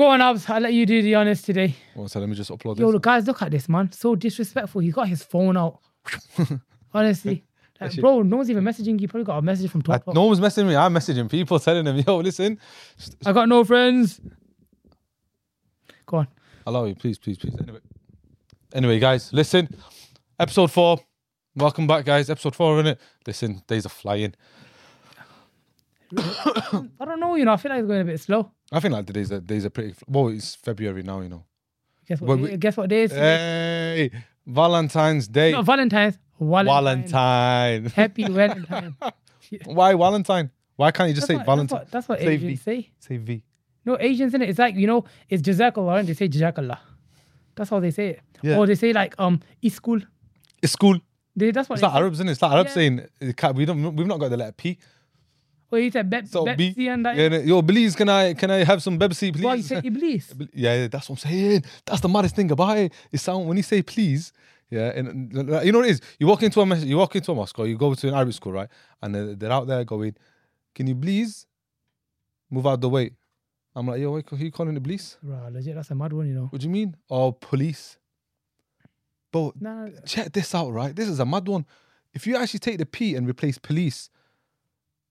Go on, Abs. I'll let you do the honors today. One second, let me just upload this. Yo, this. guys, look at this, man. So disrespectful. He got his phone out. Honestly. Like, bro, no one's even messaging you. Probably got a message from I, no one's messaging me. I'm messaging people, telling them, "Yo, listen, I got no friends. Go on. allow you, please, please, please." Anyway, anyway, guys, listen. Episode four. Welcome back, guys. Episode four, innit? Listen, days are flying. I don't know, you know. I feel like it's going a bit slow. I think like the days are days are pretty. Well, it's February now, you know. Guess what? Day, we- guess what day is? Hey, Valentine's Day. Not Valentine's. Valentine. Valentine. Happy Valentine. Why Valentine? Why can't you just That's say what, Valentine? That's what, that's what Say Asians say. Say V. No, Asians in it. It's like you know, it's Jazakallah and they say Jazakallah. That's how they say it. Yeah. Or they say like um, school. It's school. They, that's what It's like. Arabs, isn't it? It's like Arabs Yeah. saying we don't. We've not got the letter P. Said Bep- So B. Bepsi and that. Yeah, yo, please, can I can I have some Pepsi, please? Why you say Iblis? yeah, yeah, that's what I'm saying. That's the maddest thing about it. It sound when you say please, yeah, and and, you know what it is. You walk into a mes- you walk into a mosque or you go to an Arabic school, right? And they're, they're out there going, "Can you please move out the way?" I'm like, "Yo, wait, who you calling the police? Right, legit, that's a mad one, you know. What do you mean? Oh, police." But Nah, check this out, right? This is a mad one. If you actually take the P and replace police,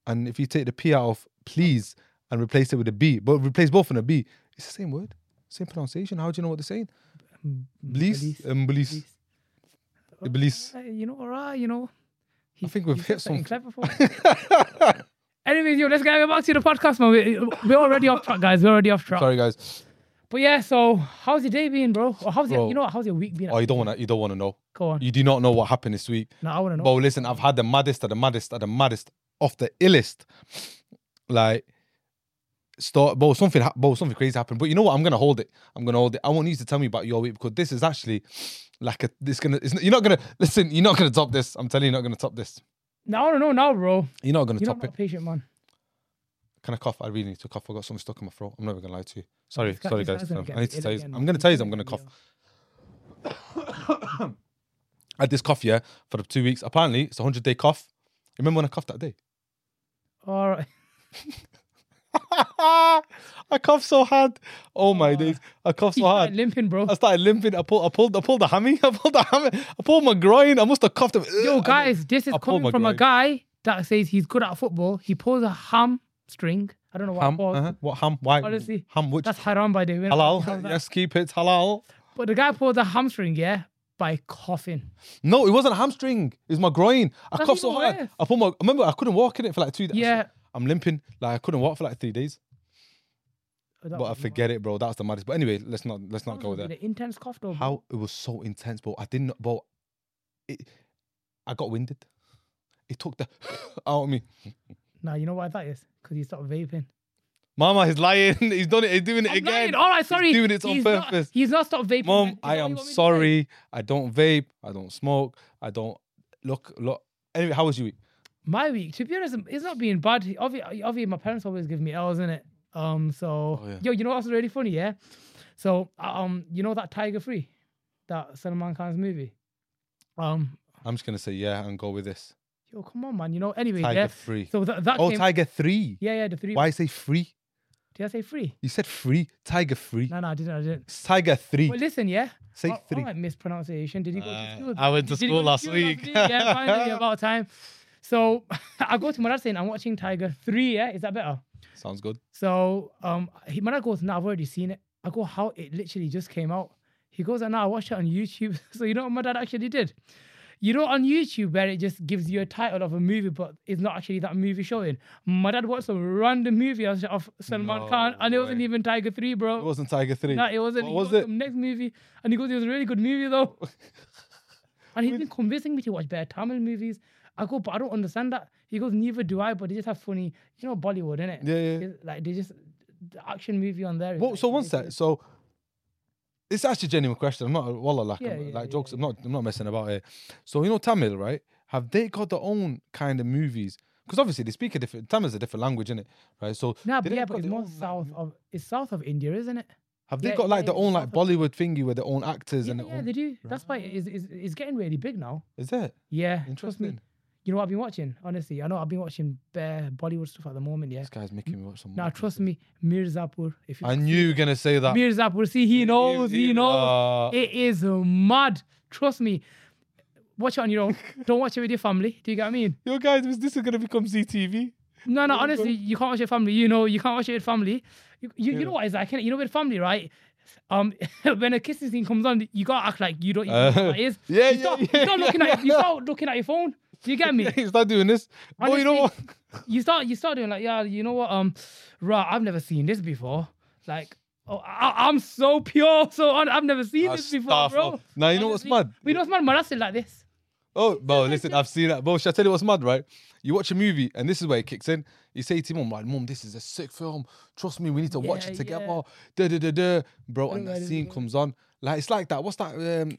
and if you take the P out of please and replace it with a B, but replace both in a B, it's the same word, same pronunciation. How do you know what they're saying? Police, um, police, Iblis. police. Uh, you know, alright, you know. He, think we've hit something some- clever for Anyways, yo, let's get back to the podcast, man. We- We're already off track, guys. We're already off track. Sorry, guys. But yeah, so how's your day been, bro? Or how's your, you know, what, how's your week been? Oh, you don't want to. You don't want to know. Go on. You do not know what happened this week. No, I want to know. Bro, listen, I've had the maddest of the maddest of the maddest of the illest. Like, start, bro, something, bro, something crazy happened. But you know what? I'm gonna hold it. I'm gonna hold it. I want you to tell me about your week because this is actually like a. This gonna. It's, you're not gonna listen. You're not gonna top this. I'm telling you, you're not gonna top this. No, I don't know now, bro. You're not gonna You're top not it. patient, man. Can I cough? I really need to cough. I got something stuck in my throat. I'm never gonna lie to you. Sorry, sorry, guys. guy's gonna get I need to tell you. I'm gonna tell you. I'm gonna gonna cough. I had this cough, yeah, for the two weeks. Apparently, it's a hundred day cough. Remember when I coughed that day? All right. I coughed so hard. Oh my days. I coughed so hard. limping, bro. I started limping. I pulled I pulled I pulled the hammy. I pulled the hammy. I pulled my groin. I must have coughed. Yo, guys, this is I pulled my coming from a groin. guy that says he's good at football. He pulls a hamstring. I don't know what Ham. it was. Uh-huh. What ham? Why? Honestly, ham. Which That's haram, by the way. Halal? Yes, keep it halal. But the guy pulled a hamstring, yeah, by coughing. No, it wasn't a hamstring. It was my groin. I That's coughed so hard. I pulled my. I Remember, I couldn't walk in it for like two days. Yeah. I'm limping. Like I couldn't walk for like three days. Oh, that But I forget it, bro. That's the maddest. But anyway, let's not let's not go there. an intense cough, though. bro. How it was so intense, bro. I didn't, bro. It, I got winded. It took the out of me. Nah, you know why that is? Because he stopped vaping. Mama, he's lying. He's done it. He's doing it I'm again. lying. All right, sorry. He's doing it on He's purpose. Not, he's not stopped vaping. Mom, I am you want me to say? sorry. I don't vape. I don't smoke. I don't look look. Anyway, how was your week? My week, to be honest, it's not being bad. Obviously, obviously my parents always give me L's in it. Um, so Oh, yeah. yo, you know what's really funny? Yeah. So um, you know that Tiger Free, that Salman Khan's movie. Um, I'm just gonna say yeah and go with this. yo, come on, man. You know, anyway, Tiger yeah. free. So that, that oh, came. Tiger three. yeah, yeah, the three. Why say free? Did I say free? You said free. Tiger free. No, no, I didn't. I didn't. It's Tiger three. Well, listen, yeah. say All- three. all right, mispronunciation. Did he go Uh, to school? I went to Did school last school week. Yeah, finally, about time. So I go to my dad saying, I'm watching Tiger 3, yeah? Is that better? Sounds good. So um, he, my dad goes, no, I've already seen it. I go, how? It literally just came out. He goes, no, I watched it on YouTube. so you know what my dad actually did? You know, on YouTube, where it just gives you a title of a movie, but it's not actually that movie showing. My dad watched some random movie of Salman No Khan, and it wasn't way. even Tiger 3, bro. It wasn't Tiger three. No, it wasn't. What was it? "Some Next movie, and he goes, "It was a really good movie though." and he's been convincing me to watch better Tamil movies. I go, but I don't understand that. He goes, neither do I. But they just have funny, you know, Bollywood, innit? Yeah, yeah. It's Like they just the action movie on there. Well, like, so one sec. So it's actually a genuine question. I'm not wallah like, Yeah, yeah, like jokes. I'm not I'm not messing about it. So you know Tamil, right? Have they got their own kind of movies? Because obviously they speak a different Tamil's a different language, isn't it? Right. So do but yeah, but it's more south of it's south of India, isn't it? Have they yeah, got like their own like Bollywood thingy with their own actors and yeah, own? they do. That's why it's, it's, it's getting really big now. Is it Yeah, trust me. interesting? You know what I've been watching? Honestly, I know I've been watching bare Bollywood stuff at the moment. Yeah. This guy's making me watch some. Now trust me, Mirzapur. If you I knew you were gonna say that. Mirzapur, see he knows, he knows. Uh, It is mad. Trust me. Watch it on your own. Don't watch it with your family. Do you get what I mean? yo, guys, this is gonna become Zee TV? No, no, honestly, you can't watch it with family. You know, you can't watch it with family. You, you, you know what it's like? You know, with family, right? Um, when a kissing scene comes on, you gotta act like you don't even know Uh, what it is. yeah, you yeah, start, yeah, you start looking yeah. at you start looking at your phone. Do you get me? you start doing this. Oh, you know what? you start you start doing like, yeah, you know what? Um, right, I've never seen this before. Like, oh, I, I'm so pure, so I've never seen this before, bro. Now you know what's mad? We you know what's mad? Man, I still like this. Oh, bro, listen, I've seen that. Bro, should I tell you what's mad, right? You watch a movie, and this is where it kicks in. You say to your mom, like, Mom, this is a sick film. Trust me, we need to watch it together. yeah. Da, da, da, da. Bro, and that scene comes on. Like, it's like that. What's that? Um,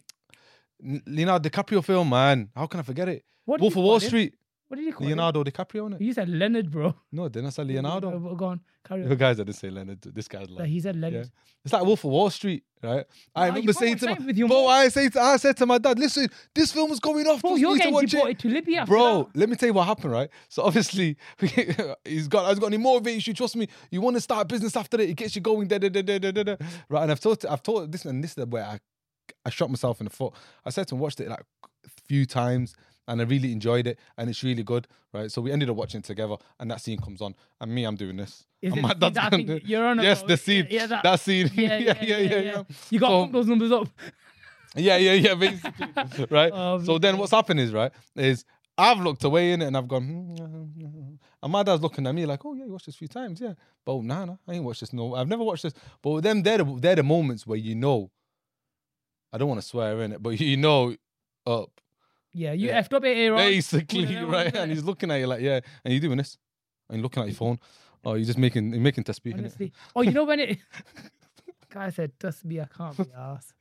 Leonardo DiCaprio film, man. How can I forget it? What Wolf of Wall it? Street. What did you call Leonardo DiCaprio in it? it. You said Leonard, bro. No, didn't I say Leonardo? but Go on, carry You on. guys, I didn't say Leonard. This guy's Like, he said Leonard. it's like Wolf of Wall Street, right? I remember you saying to my, watch with your bro, mom. I say to, I said to my dad, listen, this film is going off. Bro, you're need to getting watch it." deported to Libya. Bro, let me tell you what happened, right? So obviously, he's got, has got any motivation. Trust me, you want to start a business after it. It gets you going. Da, da, da, da, da, da. Right, and I've taught, I've taught this, and this is where I, I shot myself in the foot. I said to him, watched it like a few times, and I really enjoyed it, and it's really good, right? So we ended up watching it together, and that scene comes on, and me, I'm doing this. Is and it my dad's that gonna do- you're on Yes, the scene. Yeah, that- that scene. Yeah, yeah, yeah, yeah. You got So- those numbers up. yeah, yeah, yeah, basically, right? Oh, so then what's happened is, right, is I've looked away in it and I've gone, "Hmm, hmm, hmm, hmm and my dad's looking at me like, oh yeah, you watched this a few times, yeah. But nah, nah, I ain't watched this. No, I've never watched this. But with them, they're the, they're the moments where you know. I don't want to swear in it, but you know, up Yeah, you Yeah. effed up it, right? basically, right? And he's looking at you like, yeah, and you're doing this, and you're looking at your phone, or you're just making you're making test? Honestly. Oh, you know when it. Guy said, "Trust me, I can't be asked.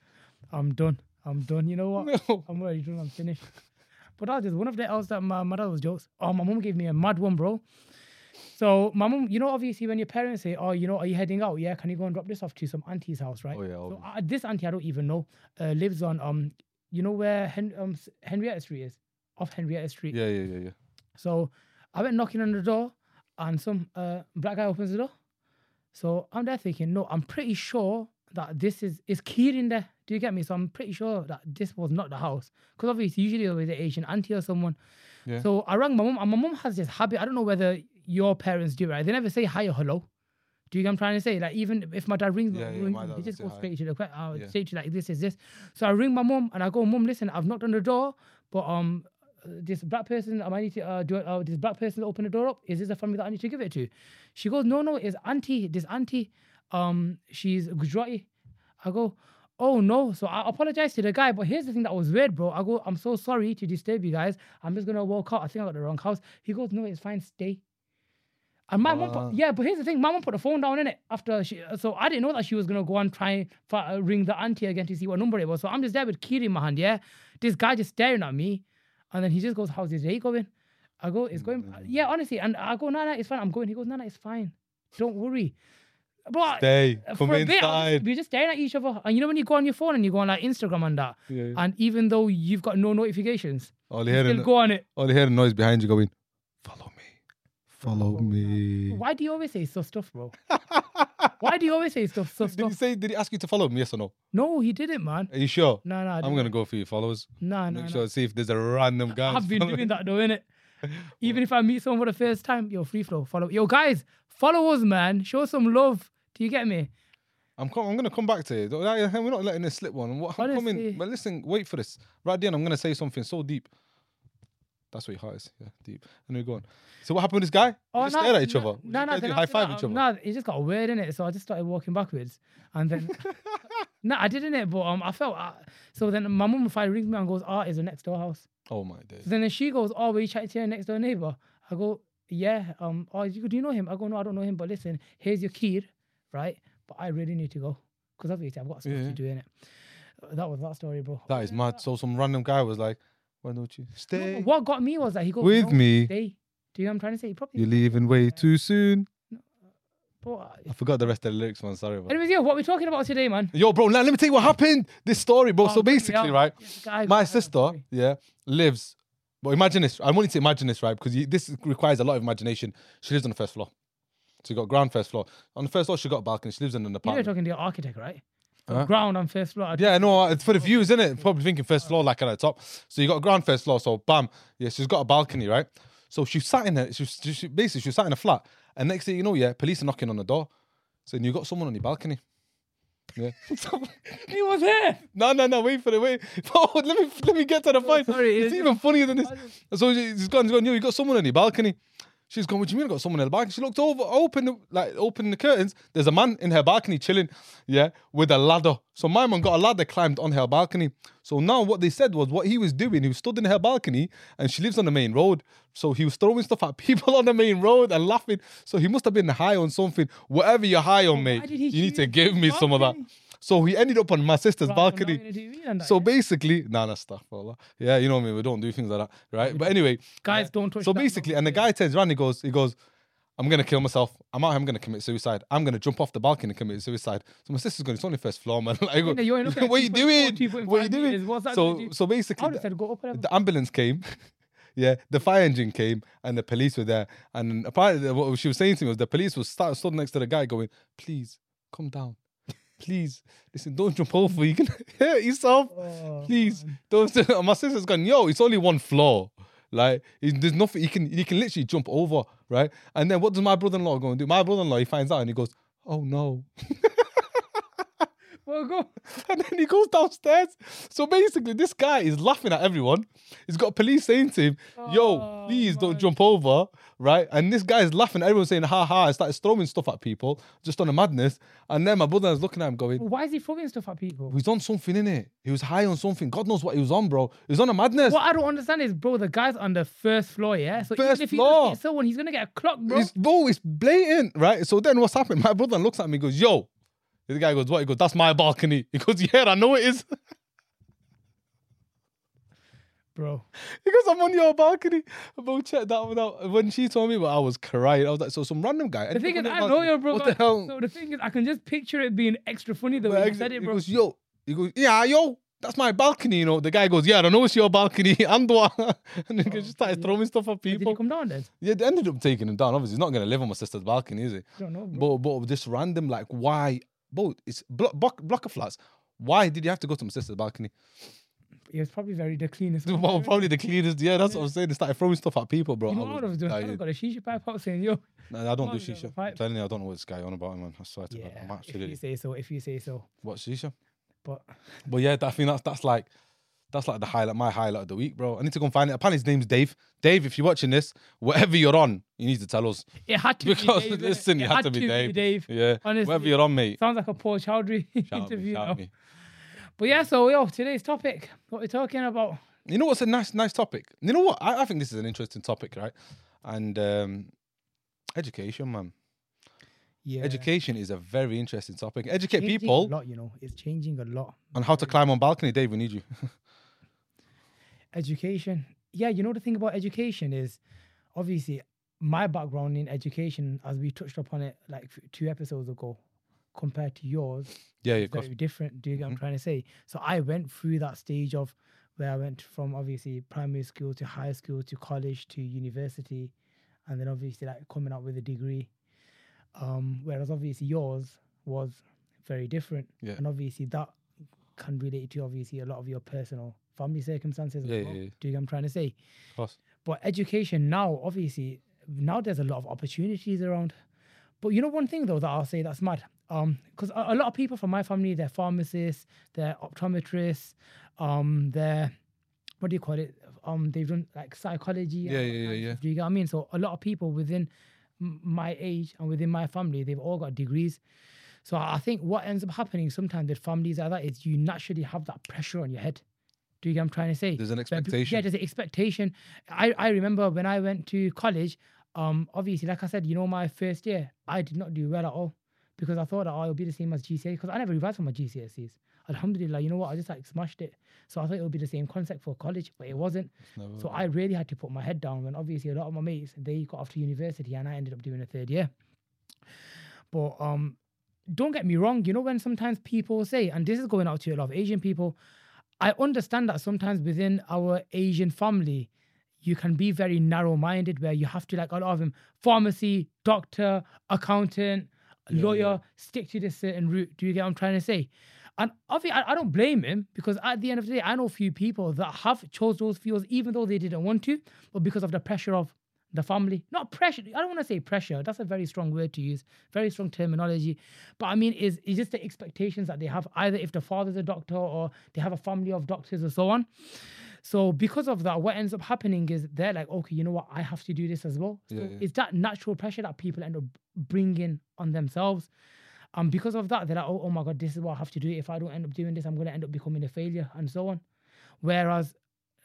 I'm done. I'm done. You know what? No. I'm already done. I'm finished." But that was one of the else that my, my dad was jokes. Oh, my mom gave me a mad one, bro. So my mom, you know, obviously when your parents say, "Oh, you know, are you heading out? Yeah, can you go and drop this off to some auntie's house, right?" Oh yeah, So uh, this auntie I don't even know uh, lives on um, you know where Hen- um Henrietta Street is, off Henrietta Street. yeah, yeah, yeah, yeah. So I went knocking on the door, and some uh, black guy opens the door. So I'm there thinking, no, I'm pretty sure that this is is key in there. Do you get me? So I'm pretty sure that this was not the house, because obviously usually it was an Asian auntie or someone. Yeah. So I rang my mom, and my mom has this habit. I don't know whether your parents do. Right? They never say hi or hello. Do you get what I'm trying to say? Like even if my dad rings Yeah, yeah, ring my me, dad he just say goes hi. straight to the que- uh, Yeah. straight to you like this is this. So I ring my mom and I go, Mom, listen, I've knocked on the door, but um, this black person, I might need to uh, do it. Uh, this black person open the door up. Is this a family that I need to give it to? She goes, No, no, it's auntie. This auntie, um, she's Gujarati. I go, Oh no. So I apologize to the guy, but here's the thing that was weird, bro. I go, I'm so sorry to disturb you guys. I'm just gonna walk out. I think I got the wrong house. He goes, No, it's fine, stay. And my mom, Ah. put, yeah, but here's the thing: my mom put the phone down in it after she. So I didn't know that she was gonna go and try and fi- uh, ring the auntie again to see what number it was. So I'm just there with key in my hand. Yeah, this guy just staring at me, and then he just goes, "How's your day going?" I go, "It's going." Yeah, honestly, and I go, "No, no, it's fine. I'm going." He goes, "No, no, it's fine. Don't worry." But Stay, uh, come for a bit, inside. we're just staring at each other, and you know when you go on your phone and you go on like Instagram and that, Yeah, yeah. and even though you've got no notifications, All you hear, still go on it. all you hear noise behind you going, follow oh, me. Why do you always say so stuff, bro? Why do you always say stuff, so Did he stuff? say? Did he ask you to follow him? Yes or no? No, he didn't, man. Are you sure? No, no, I I'm didn't. gonna go for your followers. No, no, Make no. sure see if there's a random guy. I've been doing that though, innit? Even if I meet someone for the first time, yo, free flow, follow. Yo, guys, follow us, man. Show some love. Do you get me? I'm com- I'm gonna come back to it. Like, We're not letting this slip one. What, I'm Honestly. coming. But listen, wait for this. Right then, I'm gonna say something so deep. That's what your heart is. Yeah, deep. And we're going. So what happened with this guy? Oh, just no, stared at each no, other. No, You no, guys then did high five each other. No, he just got weird in it, so I just started walking backwards, and then no, I didn't it, but um, I felt uh, so. Then my mum finally rings me and goes, "Ah, is the next door house." Oh my days. So then she goes, "Oh, were you chatting to your next door neighbor?" I go, "Yeah." Um, oh, you, do you know him? I go, "No, I don't know him." But listen, here's your key, right? But I really need to go because obviously I've got stuff Yeah. to do in it. That was that story, bro. That is mad. So some random guy was like, "Why don't you stay but what got me was that he got with "No, me? Stay. Do you know what I'm trying to say? Probably. You're leaving way too soon." But, uh, I forgot the rest of the lyrics, man. Sorry about. anyways, yo, what we talking about today, man? Yo, bro, now let me tell you what happened. This story, bro. Oh, so basically, out. right, Yes, guy, my go sister, ahead, yeah, lives But imagine this. I want you to imagine this, right? Because you, this requires a lot of imagination. She lives on the first floor. So you got ground first floor. On the first floor, she got a balcony. She lives in an apartment. You're apartment. talking to your architect, right? Huh? Ground on first floor. Yeah, no, it's for the views, isn't it? Probably thinking first floor, like at the top. So you got a ground first floor. So bam, yeah, she's got a balcony, right? So she sat in there. She, she, basically she sat in a flat, and next thing you know, yeah, police are knocking on the door, saying you got someone on your balcony. Yeah. He was here. no, no, no. Wait for it. Wait. Oh, let me let me get to the oh, point. sorry, it's it's- even funnier than this. So she's gone. She's gone. Yo, you got someone on your balcony. She's gone. What do you mean? I got someone in the balcony. She looked over, open, the- like open the curtains. There's a man in her balcony chilling, yeah, with a ladder. So my mum got a ladder, climbed on her balcony. So now what they said was what he was doing. He was stood in her balcony, and she lives on the main road. So he was throwing stuff at people on the main road and laughing. So he must have been high on something. Whatever you're high on, mate, you need to give me some of that. So he ended up on my sister's balcony. you're gonna do me and that, So basically, nah, nah, stuff. Yeah, you know me. We don't do things like that, right? But anyway, guys, don't touch. so basically, and the guy turns around, he goes, he goes, I'm gonna kill myself. I'm out. I'm gonna commit suicide. I'm gonna jump off the balcony and commit suicide. So my sister's going, it's only first floor, man. Like, go, Yeah, you ain't looking at what are you doing? What are you doing? meters. What's that so, do? so basically, would have said go up. the ambulance came. yeah, the fire engine came and the police were there. And apparently, what she was saying to me was the police was start, stood next to the guy, going, "Please come down, please. Listen, don't jump over. You can hurt yourself. Oh, Please man. don't." My sister's gone, "Yo, it's only one floor." Like there's nothing you can you can literally jump over, right? And then what does my brother-in-law go and do? My brother-in-law he finds out and he goes, "Oh no!" Well, go. and then he goes downstairs. So basically, this guy is laughing at everyone. He's got police saying to him, "Yo, Oh, please don't jump over," right? And this guy is laughing. Everyone's saying, "Ha ha!" And started throwing stuff at people just on a madness. And then my brother is looking at him, going, Why is he throwing stuff at people? "He's on something in it. He was high on something. God knows what he was on, bro. He was on a madness." What I don't understand is, bro, the guy's on the first floor, yeah. So First even if he floor. does someone, he's gonna get a clock, bro. It's, bro, it's blatant, right? So then what's happening? My brother looks at me, and goes, "Yo." The guy goes, "What?" He goes, "That's my balcony." He goes, "Yeah, I know it is." bro. Because I'm on your balcony. Bro, check that one out. When she told me, but I was crying. I was like, so some random guy. The thing is, I know your bro. What the hell? So the thing is, I can just picture it being extra funny the way you said it, bro. he goes, yo. He goes, yeah, yo. That's my balcony, you know. The guy goes, yeah, I know it's your balcony. And then he just started oh, throwing stuff at Did he people. come down then? Yeah, they ended up taking him down. Obviously, he's not going to live on my sister's balcony, is he? I don't know, bro. But, but this random, like, why? Bro, it's block, block, block of flats. Why did you have to go to my sister's balcony? He was probably very the cleanest. Well, probably the cleanest. Yeah, that's what I'm saying. They started throwing stuff at people, bro. You know I what I was was doing? I dying. got a shisha pipe out saying, "Yo, No, I don't do on, you have a shisha. I'm telling you, I don't know what this guy on about, man. I swear to God, I'm yeah." If you say so, if you say so. what shisha. But But yeah, I think that's that's like that's like the highlight, my highlight of the week, bro. I need to go and find it. Apparently, his name's Dave. Dave, if you're watching this, whatever you're on, you need to tell us. it had to Because be Dave. listen, it had to be Dave. Dave. Yeah, Honestly, whatever you're on, mate. Sounds like a Paul Chowdhry Shout out me, interview. shout me. But yeah, so yo, today's topic, what we're talking about. You know what's a nice, nice topic? You know what? I, I think this is an interesting topic, right? And um, education, man. Yeah, Education is a very interesting topic. Educate people A lot, you know, it's changing a lot. on how to climb on balcony. Dave, we need you. Education. Yeah, you know the thing about education is, obviously, my background in education, as we touched upon it like two episodes ago, compared to yours, yeah, of course. very different. Do you get what I'm Mhm. trying to say? So I went through that stage of where I went from obviously primary school to high school to college to university, and then obviously like coming out with a degree. Um, whereas obviously yours was very different, Yeah. and obviously that can relate to obviously a lot of your personal family circumstances. Yeah, well. yeah, yeah. Do you get what I'm trying to say? Of course. But education now, obviously, now there's a lot of opportunities around. But you know, one thing though that I'll say that's mad, um, because a, a lot of people from my family, they're pharmacists, they're optometrists, um, they're what do you call it? Um, they've done like psychology. Yeah, yeah, yeah, yeah. Do you get what I mean? So a lot of people within my age and within my family, they've all got degrees. So I think what ends up happening sometimes with families like that is you naturally have that pressure on your head. Do you get what I'm trying to say? There's an expectation. Yeah, there's an expectation. I, I remember when I went to college, um, obviously, like I said, you know, my first year, I did not do well at all because I thought that oh, it'll be the same as GCSE because I never revised for my GCSEs. Alhamdulillah, you know what? I just like smashed it. So I thought it would be the same concept for college, but it wasn't. So I really had to put my head down when obviously a lot of my mates they got off to university and I ended up doing a third year. But um don't get me wrong, you know when sometimes people say, and this is going out to a lot of Asian people, I understand that sometimes within our Asian family, you can be very narrow-minded where you have to like a lot of them pharmacy, doctor, accountant, Yeah, lawyer, yeah. stick to this certain route. Do you get what I'm trying to say? And obviously, I, I don't blame him because at the end of the day, I know a few people that have chose those fields even though they didn't want to, but because of the pressure of the family. Not pressure. I don't want to say pressure. That's a very strong word to use. Very strong terminology. But I mean, is is just the expectations that they have either if the father's a doctor or they have a family of doctors or so on. So because of that, what ends up happening is they're like, okay, you know what, I have to do this as well. So Yeah, yeah. it's that natural pressure that people end up bringing on themselves. And because of that, they're like, oh, oh my God, this is what I have to do. If I don't end up doing this, I'm going to end up becoming a failure and so on. Whereas,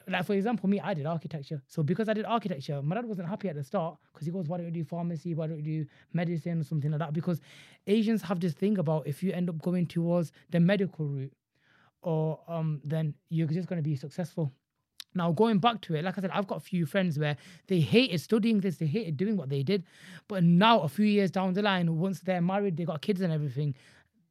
like for example, me, I did architecture. So because I did architecture, my dad wasn't happy at the start because he goes, why don't you do pharmacy? Why don't you do medicine or something like that? Because Asians have this thing about if you end up going towards the medical route, or um, then you're just going to be successful. Now, going back to it, like I said, I've got a few friends where they hated studying this, they hated doing what they did. But now, a few years down the line, once they're married, they got kids and everything,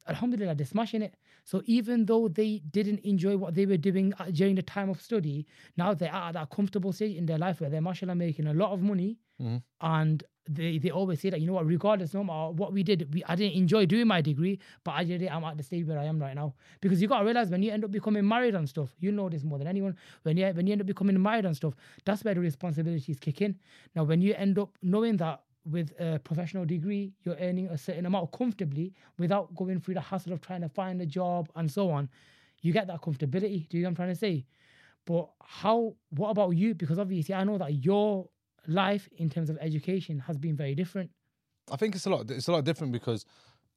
alhamdulillah, they're smashing it. So even though they didn't enjoy what they were doing uh, during the time of study, now they're at that comfortable stage in their life where they're, mashallah, making a lot of money. Mhm. And they, they always say that, you know what, regardless no matter what we did, we, I didn't enjoy doing my degree, but I did it. I'm at the stage where I am right now. Because you got to realize when you end up becoming married and stuff, you know this more than anyone. When you, when you end up becoming married and stuff, that's where the responsibilities kick in. Now, when you end up knowing that with a professional degree, you're earning a certain amount comfortably without going through the hassle of trying to find a job and so on, you get that comfortability. Do you know what I'm trying to say? But how, what about you? Because obviously, I know that your life in terms of education has been very different. I think it's a lot. It's a lot different because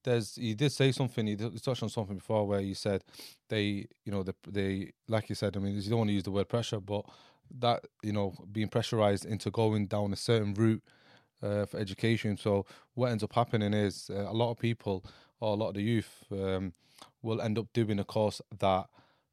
there's. You did say something. You touched on something before where you said they, you know, the, they, like you said. I mean, you don't want to use the word pressure, but that you know, being pressurized into going down a certain route uh, for education. So what ends up happening is uh, a lot of people or a lot of the youth um, will end up doing a course that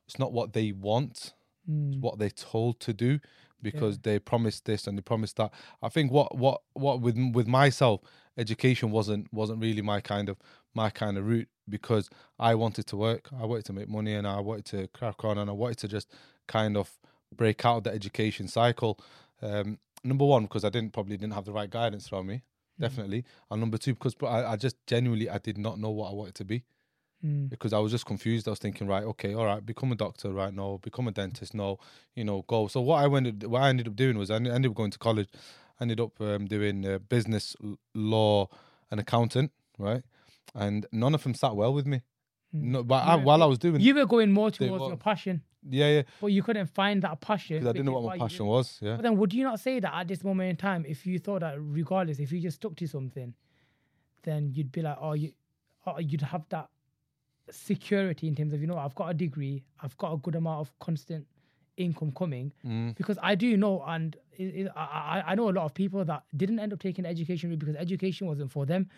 it's not what they want Mm. what they're told to do because they promised this and they promised that. I think what what what with with myself, education wasn't wasn't really my kind of my kind of route because I wanted to work, I wanted to make money, and I wanted to crack on, and I wanted to just kind of break out of the education cycle. Um, number one, because I didn't probably didn't have the right guidance from me, definitely, and number two, because I, I just genuinely I did not know what I wanted to be Mm. because I was just confused. I was thinking, right, okay, all right, become a doctor, right? No, become a dentist, no, you know, go. So what I went, what I ended up doing was I ended up going to college, I ended up um, doing uh, business, law, and accountant, right? And none of them sat well with me. No, but I, while I was doing, You were going more They towards your passion, yeah, yeah, but you couldn't find that passion. because I didn't know what my passion was. Yeah, But then, would you not say that at this moment in time, if you thought that regardless, if you just stuck to something, then you'd be like, oh, you, oh, you'd have that security in terms of, you know, I've got a degree, I've got a good amount of constant income coming. mm, Because I do know, and it, it, I, I I know a lot of people that didn't end up taking education route because education wasn't for them.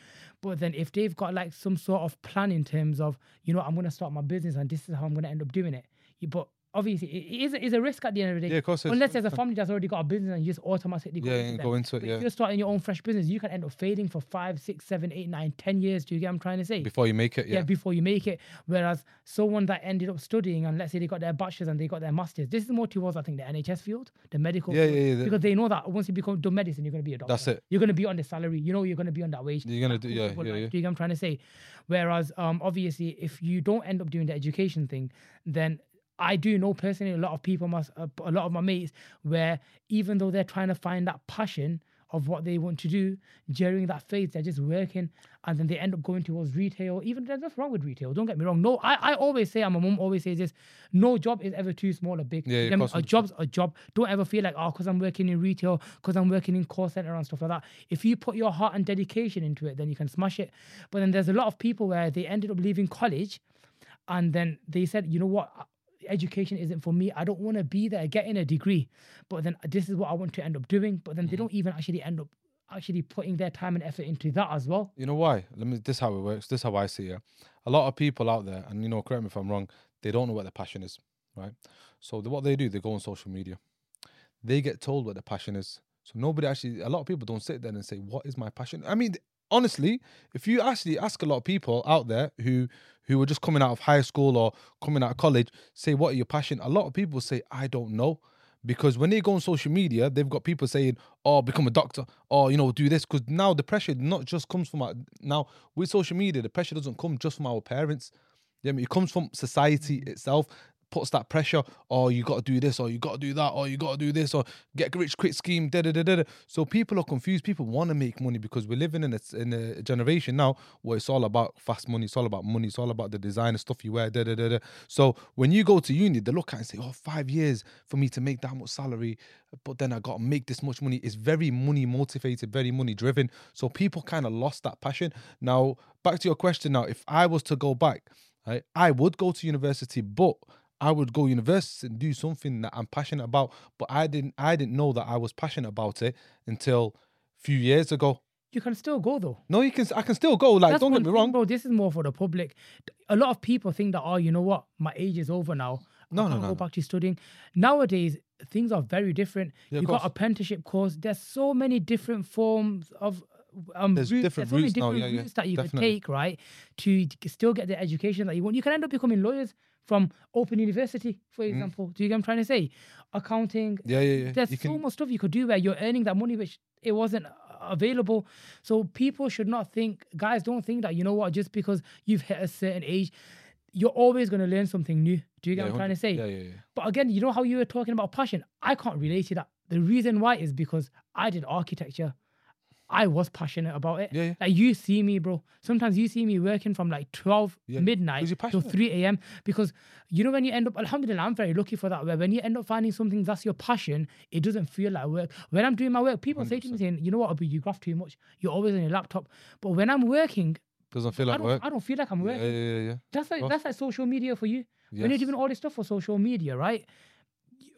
But then, if they've got like some sort of plan in terms of, you know, I'm going to start my business and this is how I'm going to end up doing it. You- But obviously, it, is, a risk at the end of the day. yeah, of course. it's- Unless there's a family that's already got a business and you just automatically go yeah, into go into it. But Yeah, if you're starting your own fresh business, you can end up failing for five, six, seven, eight, nine, ten years. Do you get what I'm trying to say? before you make it. yeah. Yeah, before you make it. Whereas someone that ended up studying and let's say they got their bachelor's and they got their master's, this is more towards I think the NHS field, the medical yeah, field. yeah. yeah, Because they know that once you become done medicine, you're gonna be a doctor. That's it. You're gonna be on the salary. You know you're gonna be on that wage. You're gonna do- yeah, yeah, yeah. Do you get what I'm trying to say? Whereas um obviously if you don't end up doing the education thing, then I do know personally a lot of people must uh, a lot of my mates where even though they're trying to find that passion of what they want to do during that phase they're just working and then they end up going towards retail. Even there's nothing wrong with retail don't get me wrong. No I, I always say and my mum always says this no job is ever too small or big. Yeah, Them- a job's a job. Don't ever feel like oh because I'm working in retail because I'm working in call center and stuff like that. If you put your heart and dedication into it then you can smash it. But then there's a lot of people where they ended up leaving college and then they said, you know what, uh, education isn't for me. I don't want to be there getting a degree, but then this is what I want to end up doing. But then they mm-hmm. don't even actually end up actually putting their time and effort into that as well. You know why? Let me. This is how it works. This is how I see it. A lot of people out there, and you know, correct me if I'm wrong. They don't know what their passion is, right? So the, what they do, they go on social media. They get told what their passion is. So nobody actually. A lot of people don't sit there and say, "What is my passion?" I mean, honestly, if you actually ask a lot of people out there who who are just coming out of high school or coming out of college, say, "What are your passion?" A lot of people say, "I don't know," because when they go on social media, they've got people saying, "Oh, become a doctor," or you know, do this. Because now the pressure not just comes from our, now with social media, the pressure doesn't come just from our parents. Yeah, I mean, it comes from society itself. Puts that pressure, or you got to do this, or you got to do that, or you got to do this, or get rich quick scheme. Da, da, da, da. So people are confused. People want to make money because we're living in a, in a generation now where it's all about fast money. It's all about money. It's all about the designer stuff you wear. Da, da, da, da. So when you go to uni, they look at and say, "Oh, five years for me to make that much salary, but then I got to make this much money." It's very money motivated, very money driven. So people kind of lost that passion. Now back to your question. Now, if I was to go back, I would go to university, but I would go university and do something that I'm passionate about. But I didn't I didn't know that I was passionate about it until a few years ago. You can still go though. No, you can I can still go. Like, That's don't get me thing, wrong. bro. This is more for the public. A lot of people think that, oh, you know what, my age is over now. No, I no, no, go no. back to studying. Nowadays, things are very different. Yeah, of you got apprenticeship course. There's so many different forms of um, There's routes. different There's so many routes now, different yeah, yeah, routes that you definitely. can take, right, to still get the education that you want. You can end up becoming lawyers from Open University, for Mm. example. Do you get what I'm trying to say? Accounting, Yeah, yeah, yeah. there's you so can, much stuff you could do where you're earning that money which it wasn't uh, available so people should not think guys don't think that you know what just because you've hit a certain age you're always going to learn something new do you get yeah, what i'm trying to say Yeah, yeah, yeah. but again you know how you were talking about passion i can't relate to that the reason why is because i did architecture I was passionate about it. Yeah, yeah. Like you see me, bro. Sometimes you see me working from like 12 Yeah, midnight till 3 a.m. Because you know when you end up, Alhamdulillah, I'm very lucky for that. Where when you end up finding something that's your passion, it doesn't feel like work. When I'm doing my work, people say to me saying, "You know what, Abu, you graph too much. You're always on your laptop." But when I'm working, Doesn't feel like don't, work. I don't feel like I'm working. yeah, yeah, yeah. That's like that's like social media for you. When you're doing all this stuff for social media, right?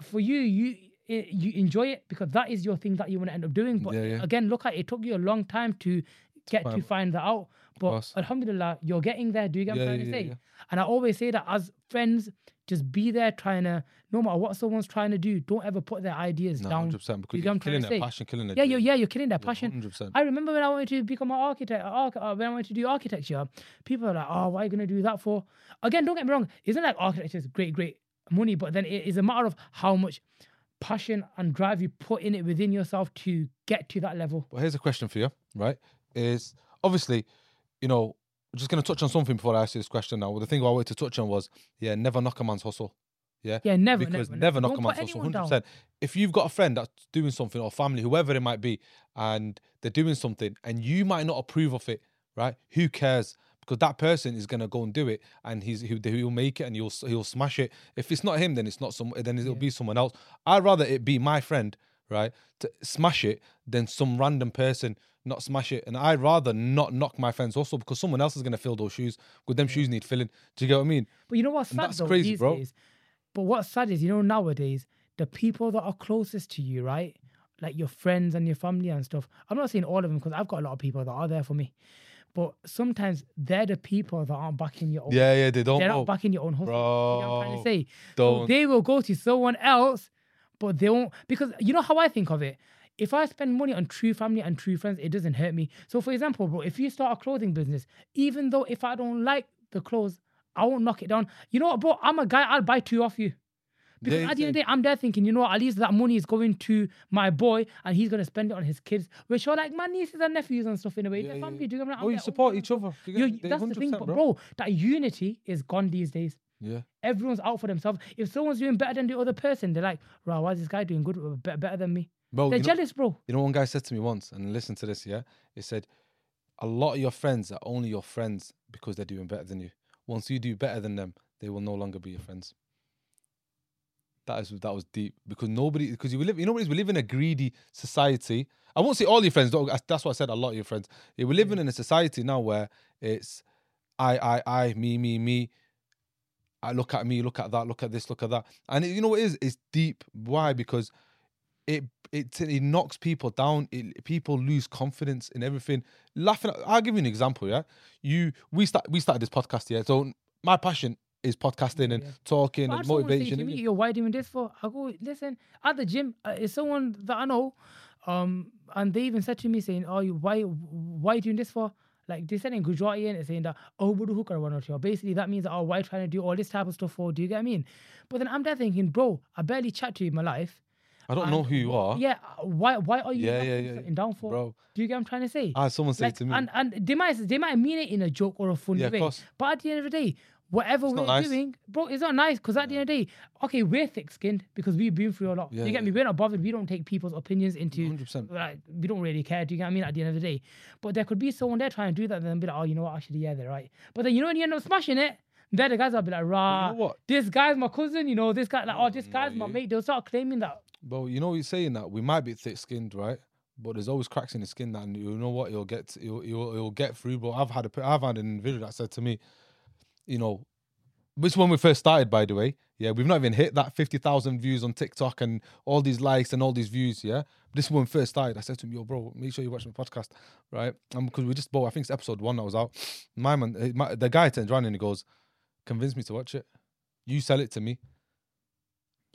For you, you it, you enjoy it because that is your thing that you want to end up doing. But Yeah, yeah. again, look at it, it took you a long time to get to find- that out. But. Alhamdulillah, you're getting there. Do you get what I'm trying to say? And I always say that as friends, just be there trying to, no matter what someone's trying to do, don't ever put their ideas No, down. hundred percent. Because You you're killing their say? passion, killing their Yeah, you're, yeah, you're killing their passion. Hundred percent. I remember when I wanted to become an architect, arch- uh, when I wanted to do architecture, people are like, oh, why are you going to do that for? Again, don't get me wrong, isn't like architecture is great, great money, but then it is a matter of how much passion and drive you put in it within yourself to get to that level. But here's a question for you, right? Is obviously, you know, just gonna touch on something before I ask you this question now. Well, the thing I wanted to touch on was, yeah, never knock a man's hustle. Yeah. Yeah, never, because never, never, knock a man's hustle. anyone Hundred down. percent. If you've got a friend that's doing something or family, whoever it might be, and they're doing something, and you might not approve of it, right? Who cares? Because that person is gonna go and do it, and he's he'll, he'll make it, and he'll he'll smash it. If it's not him, then it's not some. Then it'll Yeah. be someone else. I'd rather it be my friend, right, to smash it than some random person not smash it. And I'd rather not knock my friends also because someone else is gonna fill those shoes. Because them shoes need filling. Do you get what I mean? But you know what's And sad that's though crazy, bro. days? But what's sad is, you know, nowadays, the people that are closest to you, right? Like your friends and your family and stuff. I'm not saying all of them because I've got a lot of people that are there for me. But sometimes they're the people that aren't backing your own. Yeah, yeah, they don't. they're not backing your own hustle. You know what I'm trying to say? So don't. they will go to someone else, but they won't because you know how I think of it. If I spend money on true family and true friends, it doesn't hurt me. So for example, bro, if you start a clothing business, even though if I don't like the clothes, I won't knock it down. You know what, bro? I'm a guy, I'll buy two off you. Because at the end of the day, I'm there thinking, you know what, at least that money is going to my boy and he's going to spend it on his kids, which are like my nieces and nephews and stuff in a way. Yeah, They're yeah, family. yeah. Do you get what I mean? Oh, you support each other. You get- that's the thing, 100%, but bro. bro, that unity is gone these days Yeah. everyone's out for themselves. If someone's doing better than the other person, they're like, "Wow, why is this guy doing good, uh, better, better than me?" Bro, they're you know, jealous, bro. you know, one guy said to me once, and listen to this, yeah? He said, a lot of your friends are only your friends because they're doing better than you. Once you do better than them, they will no longer be your friends. That is that was deep because nobody because you live you know what it is we live in a greedy society. I won't say all your friends. That's what I said. A lot of your friends. We're living mm. in a society now where it's I I I me me me. I look at me, look at that, look at this, look at that, and it, you know what it is? It's deep. Why? Because it it it knocks people down. It, people lose confidence in everything. Laughing. At, I'll give you an example. Yeah, you we start we started this podcast. Yeah, so my passion is podcasting and Yeah. talking But and had someone say motivation. to me, innit? "Yo, why you doing this for?" I go, "Listen, at the gym, uh, it's someone that I know, um, and they even said to me saying, "Oh, you why why you doing this for?" Like they said in Gujarati and saying that, "Oh, but who can one or two?" Basically, that means, "Oh, why trying to do all this type of stuff for?" Do you get what I mean? But then I'm there thinking, bro, I barely chat to you in my life. I don't know who you are. Yeah, uh, why why are you Yeah, yeah, yeah. something down for? Bro, Do you get what I'm trying to say? I had someone Like, to me. and and they might they might mean it in a joke or a funny Yeah, way, but at the end of the day, whatever It's we're nice. doing, bro, it's not nice because at the end of the day, okay, we're thick skinned because we've been through a lot. Yeah, you get yeah. me? We're not bothered. We don't take people's opinions into 100%. like we don't really care. Do you get what I mean? At the end of the day, but there could be someone there trying to do that, and then be like, oh, you know what? Actually, yeah, they're right. But then you know when you end up smashing it, then the guys will be like, rah, you know what? this guy's my cousin. You know, this guy like, oh, this guy's my mate. They'll start claiming that. Bro, you know you're saying that we might be thick skinned, right? But there's always cracks in the skin that and you know what you'll get you'll, you'll you'll get through. Bro, I've had a I've had an individual that said to me, you know, is when we first started, by the way. Yeah, we've not even hit that fifty thousand views on TikTok and all these likes and all these views. Yeah, this is when first started. I said to him, "Yo, bro, make sure you watch my podcast, right?" Um, because we just bought. I think it's episode one that was out. My man, eh, my, the guy turns around and he goes, "Convince me to watch it. You sell it to me."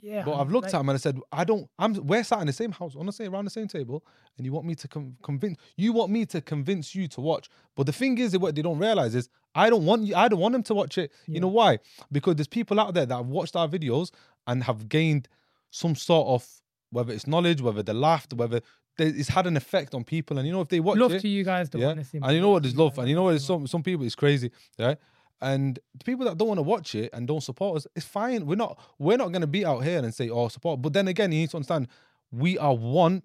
Yeah, But I've looked like, at him and I said, I don't. I'm. We're sat in the same house, on the same around the same table, and you want me to com- convince. You want me to convince you to watch. But the thing is, what they don't realize is, I don't want you. I don't want them to watch it. You know why? Because there's people out there that have watched our videos and have gained some sort of whether it's knowledge, whether they laughed, whether they, it's had an effect on people. And you know, if they watch love it, to you guys, yeah. And you know what? There's love, and you know what? There's some some people it's crazy, right? And the people that don't want to watch it and don't support us, it's fine. We're not we're not gonna be out here and say, oh, support. But then again, you need to understand, we are one,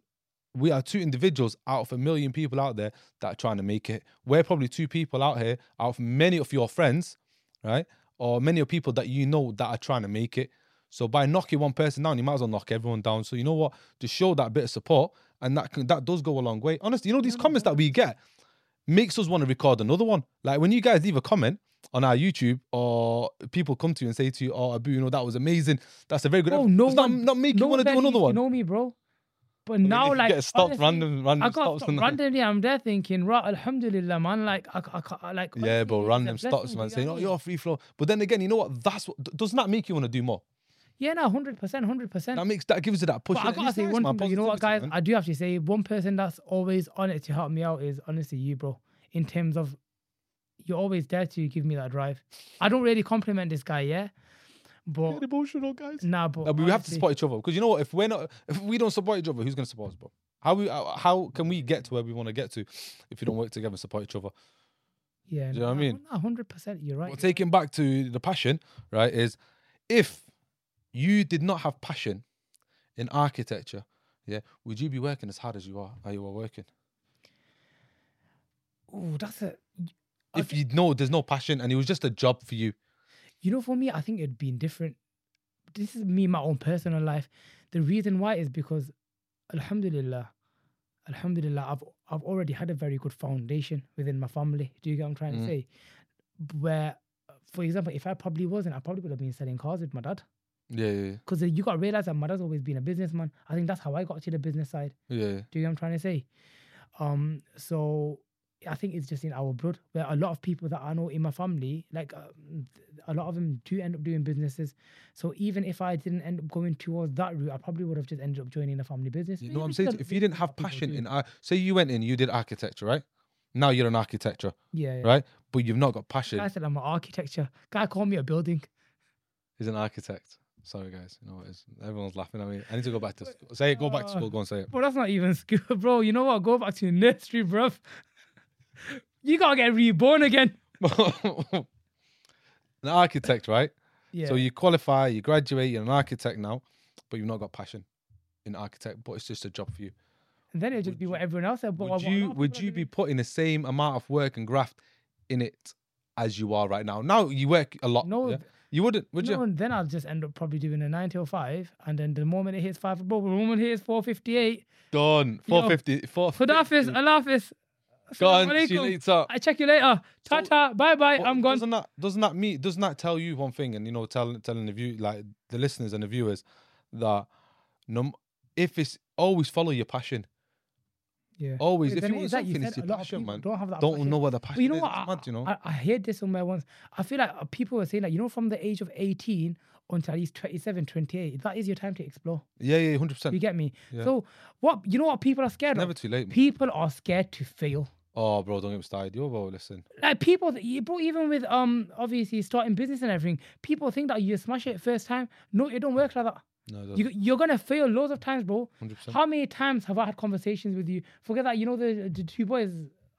we are two individuals out of a million people out there that are trying to make it. We're probably two people out here out of many of your friends, right? Or many of people that you know that are trying to make it. So by knocking one person down, you might as well knock everyone down. So you know what? To show that bit of support, and that can, that does go a long way. Honestly, you know these comments that we get makes us want to record another one. Like when you guys leave a comment on our YouTube, or people come to you and say to you, "Oh, Abu, you know that was amazing. That's a very good." Episode." no Does one- not make no you want to do another one? know me, bro. But mean, now, like, get stopped honestly, random- random I got stops stopped randomly. I'm there thinking, right, Alhamdulillah, man. Like, I, I, I like, Yeah, bro, random stops, man, you saying, "Oh, you're free flow." But then again, you know what? That's what doesn't that make you want to do more? Yeah, no, hundred percent, hundred percent. That makes that gives you that push. But I gotta say one thing, you know what, guys? man. I do have to say one person that's always on it to help me out is honestly you, bro. In terms of you're always there to give me that drive. I don't really compliment this guy, yeah, but Get emotional, guys. nah, but No, but we have to honestly, support each other because you know what? If we're not, if we don't support each other, who's gonna support us, bro? How we, how- how can we get to where we want to get to if we don't work together and support each other? Yeah, Do you know what I mean? hundred percent. You're right. But taking back to the passion, right? Is if you did not have passion in architecture, yeah, would you be working as hard as you are? How you are working? Oh, that's a. If you know there's no passion and it was just a job for you, You know, for me, I think it'd been different. This is me, my own personal life. The reason why is because, Alhamdulillah, Alhamdulillah, I've I've already had a very good foundation within my family. Do you get what I'm trying Mm. to say? Where, for example, if I probably wasn't, I probably would have been selling cars with my dad. yeah, yeah, Because you got to realize that my dad's always been a businessman. I think that's how I got to the business side. yeah, yeah. Do you get what I'm trying to say? Um, so I think it's just in our blood. Where a lot of people that I know in my family, like um, a lot of them do end up doing businesses. So even if I didn't end up going towards that route, I probably would have just ended up joining a family business. You know what I'm saying? If you didn't have passion in, ar- say you went in, you did architecture, right? Now you're an architecture, yeah, yeah. right? But you've not got passion. I said I'm an architecture. Guy called me a building. He's an architect. Sorry, guys. You know what it is? Everyone's laughing at me. I need to go back to school. Say it. Go back to Uh, school. Go and say it. But that's not even school, bro. You know what? Go back to your nursery, bruv. You gotta get reborn again. an architect, right? Yeah. So you qualify, you graduate, you're an architect now, but you've not got passion in architect. But it's just a job for you. and then it'll just would be what everyone else said. But would you would you be putting the same amount of work and graft in it as you are right now? Now you work a lot. No, yeah? you wouldn't, would no, you? and then I'll just end up probably doing a nine till five, and then the moment it hits five, bro, the moment it hits four fifty eight. Done. Four fifty. Four. Khudafis, Alafis. Go on. See you later. I check you later. Ta ta. Bye bye. I'm gone. Doesn't that doesn't that me doesn't that tell you one thing? And you know, telling telling the view like the listeners and the viewers that no, if it's always follow your passion. Yeah. Always, if you want it's like you something, it's your a lot of passion, man. Don't have that. Don't passion. know what the passion But you know is. what? I, mad, you know. I, I heard this somewhere once. I feel like uh, people were saying like, you know, from the age of 18 until at least 27, 28, that is your time to explore. yeah, yeah, 100%. You get me? Yeah. So what you know what people are scared Never of? too late. man. People are scared to fail. Oh, bro, don't get me started. Yo, bro, listen. Like people, that you bro, even with um obviously starting business and everything, people think that you smash it first time. No, it don't work like that. No. You, you're gonna fail loads of times, bro. 100%. How many times have I had conversations with you? Forget that, you know the, the two boys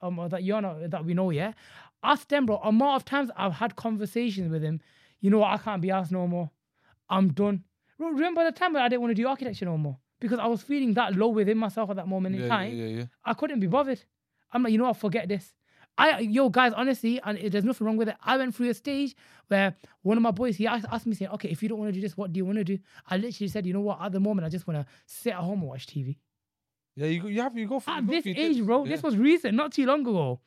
um that you know that we know, yeah. Ask them, bro. Amount of times I've had conversations with him. You know what? I can't be asked no more. I'm done. Bro, remember the time when I didn't want to do architecture no more because I was feeling that low within myself at that moment yeah, in yeah, time. yeah, yeah. I couldn't be bothered. I'm like, you know what? Forget this. I, yo, guys, honestly, and it- there's nothing wrong with it. I went through a stage where one of my boys he asked, asked me saying, "Okay, if you don't want to do this, what do you want to do?" I literally said, "You know what? At the moment, I just want to sit at home and watch TV." Yeah, you, you have you go for At go this age, tips. bro, Yeah. this was recent, not too long ago.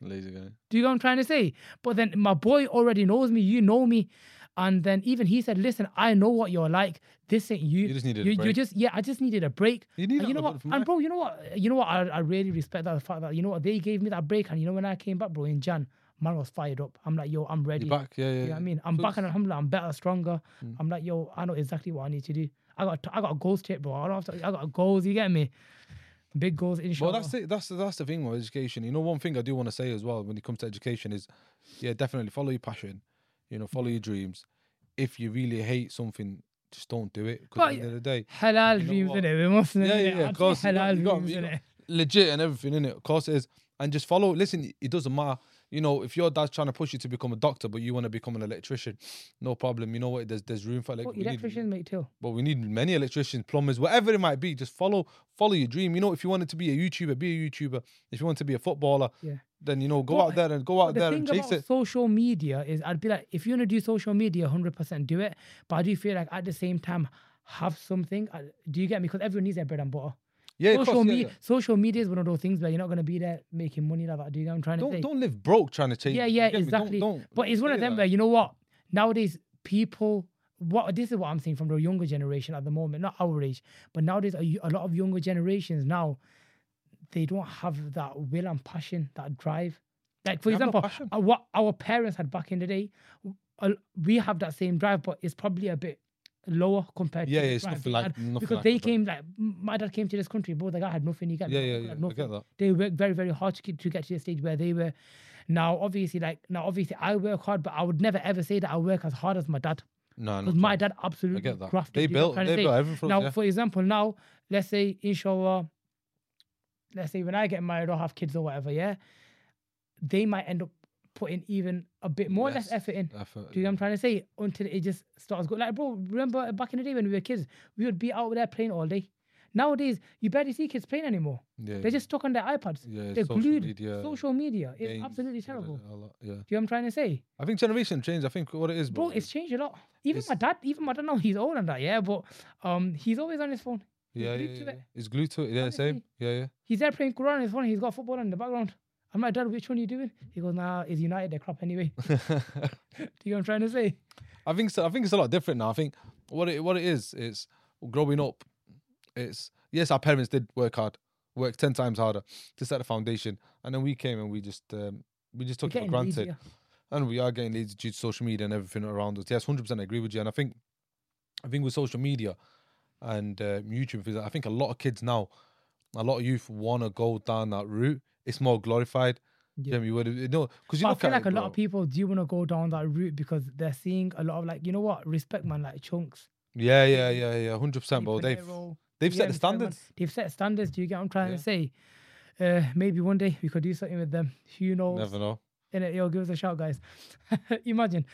lazy guy. Do you know what I'm trying to say? But then my boy already knows me. You know me. And then even he said, "Listen, I know what you're like. This ain't you. You just needed a you, you just yeah. I just needed a break. You need And you know what? And bro, you know what? You know what? I, I really respect that the fact that you know what they gave me that break. And you know when I came back, bro, in Jan, man was fired up. I'm like, yo, I'm ready. You're back. Yeah, yeah. You know what I mean? I'm So back and alhamdulillah, I'm better, stronger. Mm. I'm like, yo, I know exactly what I need to do. I got I got goals to hit, bro. I don't have to, I got goals. You get me? Big goals, inshallah. Well, that's it. That's that's the thing with education. You know, one thing I do want to say as well when it comes to education is, yeah, definitely follow your passion. You know, follow your dreams. If you really hate something, just don't do it. Because But at the end of the day, halal You know dreams, what? innit? We must Yeah, yeah, yeah, of course, halal you got- dreams, you innit? legit and everything in it. Of course it is. And just follow. Listen, it doesn't matter. You know, if your dad's trying to push you to become a doctor, but you want to become an electrician, no problem. You know what? There's there's room for we need- electricians too. but we need many electricians, plumbers, whatever it might be. Just follow follow your dream. You know, if you wanted to be a YouTuber, be a YouTuber. If you want to be a footballer, Yeah. Then you know, go But- out there and go out the there and chase about it. social media is, I'd be like, if you want to do social media, hundred percent do it. But I do feel like at the same time, have something. Do you get me? Because everyone needs their bread and butter. Yeah, social course, yeah, media, yeah. social media is one of those things where you're not going to be there making money like that. Do you get what I'm trying to Don't say? don't live broke trying to chase. yeah, yeah, me? Don't- exactly. Don't, but it's one of them where you know what? Nowadays, people. What this is what I'm seeing from the younger generation at the moment, not our age, but nowadays a lot of younger generations now, they don't have that will and passion, that drive. Like for They have no example, uh, what our parents had back in the day, we have that same drive, but it's probably a bit lower compared Yeah, to yeah, it's nothing like- nothing because like they came like my dad came to this country, but the guy had nothing. He got Yeah, yeah, yeah. I nothing get that. they worked very very hard to get, to get to the stage where they were now obviously like now obviously i work hard but i would never ever say that i work as hard as my dad No, no. because my dad absolutely I get that. grafted They built. They built everything. Now yeah. for example now let's say inshallah let's say when i get married or have kids or whatever yeah they might end up putting even a bit more less Less effort in effort, do you know what I'm trying to say? Until it just starts going. Like, bro, remember back in the day when we were kids, we would be out there playing all day. Nowadays, you barely see kids playing anymore. Yeah, They're just stuck on their iPads. yeah, They're social glued. media, Social media is absolutely terrible. Yeah, Do you know what I'm trying to say? I think generation change. I think what it is, Bro, it's changed a lot. Even my dad, even my dad now, he's old and that, yeah, but um, he's always on his phone. Yeah, yeah, to yeah. it. It's glued to it. Yeah, same. Yeah, yeah. He's there playing Quran on his phone. He's got football in the background. I'm like, Dad, which one are you doing? He goes, Nah, is United. They're crap anyway. Do you know what I'm trying to say? I think so. I think it's a lot different now. I think what it what it is is growing up. It's yes, our parents did work hard, work ten times harder to set the foundation, and then we came and we just um, we just took it for granted, lazier. and we are getting leads due to social media and everything around us. Yes, hundred percent, I agree with you. And I think I think with social media and uh, YouTube, things I think a lot of kids now, a lot of youth want to go down that route. It's more glorified. Yeah. You would know because you I feel like it, a lot of people do want to go down that route because they're seeing a lot of like, you know what, respect man, like Chunkz. Yeah, yeah, yeah, yeah, hundred percent, bro. They've they've set the standards. They've set standards. Do you get what I'm trying Yeah. to say? Uh, maybe one day we could do something with them. Who knows? Never know. In it, yo, give us a shout, guys. Imagine,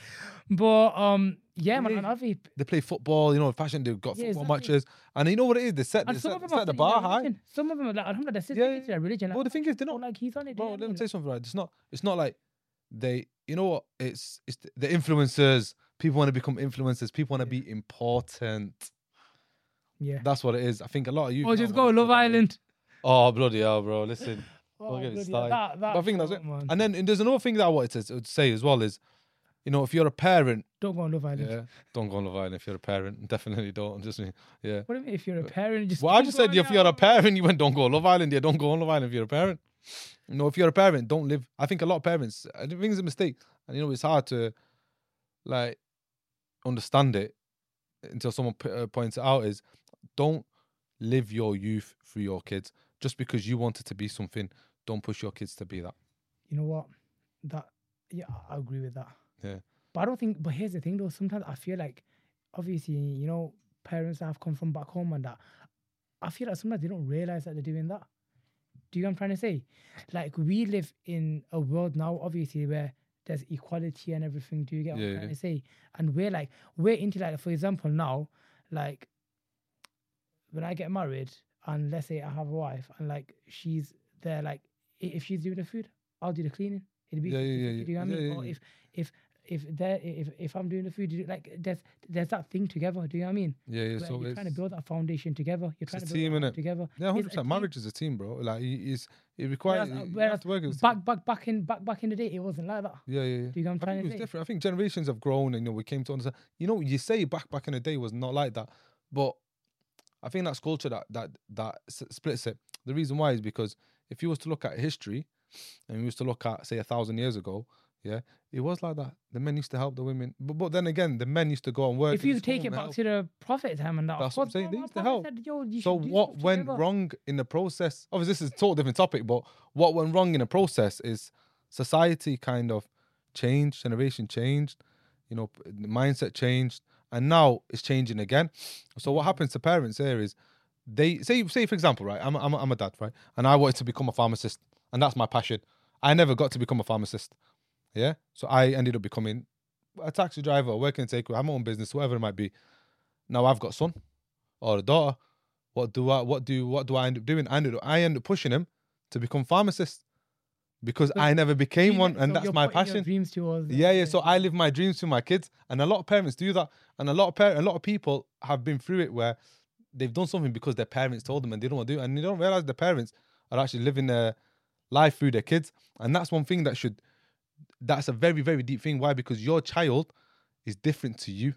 but um, yeah, man, Yeah. and Avi, they play football, you know, fashion, they've got Yeah, football exactly. matches. And you know what it is? They set, they set, set the bar high. Some of them, are like, alhamdulillah, they're Yeah, sticking to their religion. Well, the thing is, they oh, don't, like he's on it. you bro, let me mean? say something right. It's not, it's not like they, you know what? It's, it's the, the influencers. People want to become influencers. People want to Yeah. be important. Yeah. That's what it is. I think a lot of you. Oh, just go Love Island. Oh, bloody hell, bro. Listen. Oh, get me bloody started. hell, that, I think that's it. man. And then and there's another thing that I wanted to, say as well is, you know, if you're a parent, Don't go on Love Island. yeah, don't go on Love Island if you're a parent. Definitely don't. Just yeah. What do you mean if you're a parent? Just Well, I just said if you're a parent, you went don't go on Love Island. Yeah, don't go on Love Island if you're a parent. You know, if you're a parent, don't live. I think a lot of parents, I think it's a mistake, and you know, it's hard to like understand it until someone p- uh, points it out. Is don't live your youth through your kids just because you wanted to be something. Don't push your kids to be that. You know what? That yeah, I agree with that. Yeah. But I don't think. But here's the thing, though. Sometimes I feel like, obviously, you know, parents that have come from back home and that. I feel like sometimes they don't realize that they're doing that. Do you know what I'm trying to say? Like we live in a world now, obviously, where there's equality and everything. Do you get what Yeah, I'm trying yeah. to say? And we're like, we're into like, for example, now, like when I get married and let's say I have a wife and like she's there, like if she's doing the food, I'll do the cleaning. It'd be Yeah, yeah, yeah, 50-50, Do you know what I mean? Or if if if they're if if I'm doing the food, you like there's there's that thing together. Do you know what I mean? Yeah, yeah. Where So you're it's trying to build that foundation together. You're it's a trying to team, build that innit? together. yeah, hundred percent. team. Marriage is a team, bro. Like it is, it requires Whereas, uh, have whereas to work a team. back back back in back back in the day, it wasn't like that. Yeah, yeah, yeah. Do you know what I'm I think trying it to was say? different. I think generations have grown, and you know, we came to understand. You know, you say back back in the day was not like that, but I think that's culture that that that splits it. The reason why is because if you was to look at history, and you was to look at say a thousand years ago, yeah, it was like that. The men used to help the women, but but then again, the men used to go and work. If you take it back help. to the prophet time and that, That's what I'm saying, they used to help. said, So what went together. wrong in the process? Obviously, this is a total different topic, but what went wrong in the process is society kind of changed, generation changed, you know, the mindset changed, and now it's changing again. So what mm. happens to parents here is they say, say for example, right? I'm a, I'm I'm a dad, right? And I wanted to become a pharmacist, and that's my passion. I never got to become a pharmacist. Yeah, so I ended up becoming a taxi driver, working takeaway, have my own business, whatever it might be. Now I've got a son or a daughter. What do I what do what do I end up doing? I end up I end up pushing him to become pharmacist because So I never became one, and so that's my passion. Dreams towards Yeah, yeah. So I live my dreams to my kids, and a lot of parents do that, and a lot of par- a lot of people have been through it where they've done something because their parents told them, and they don't want to do it, and they don't realize the parents are actually living their life through their kids, and that's one thing that should. That's a very very deep thing. Why? Because your child is different to you.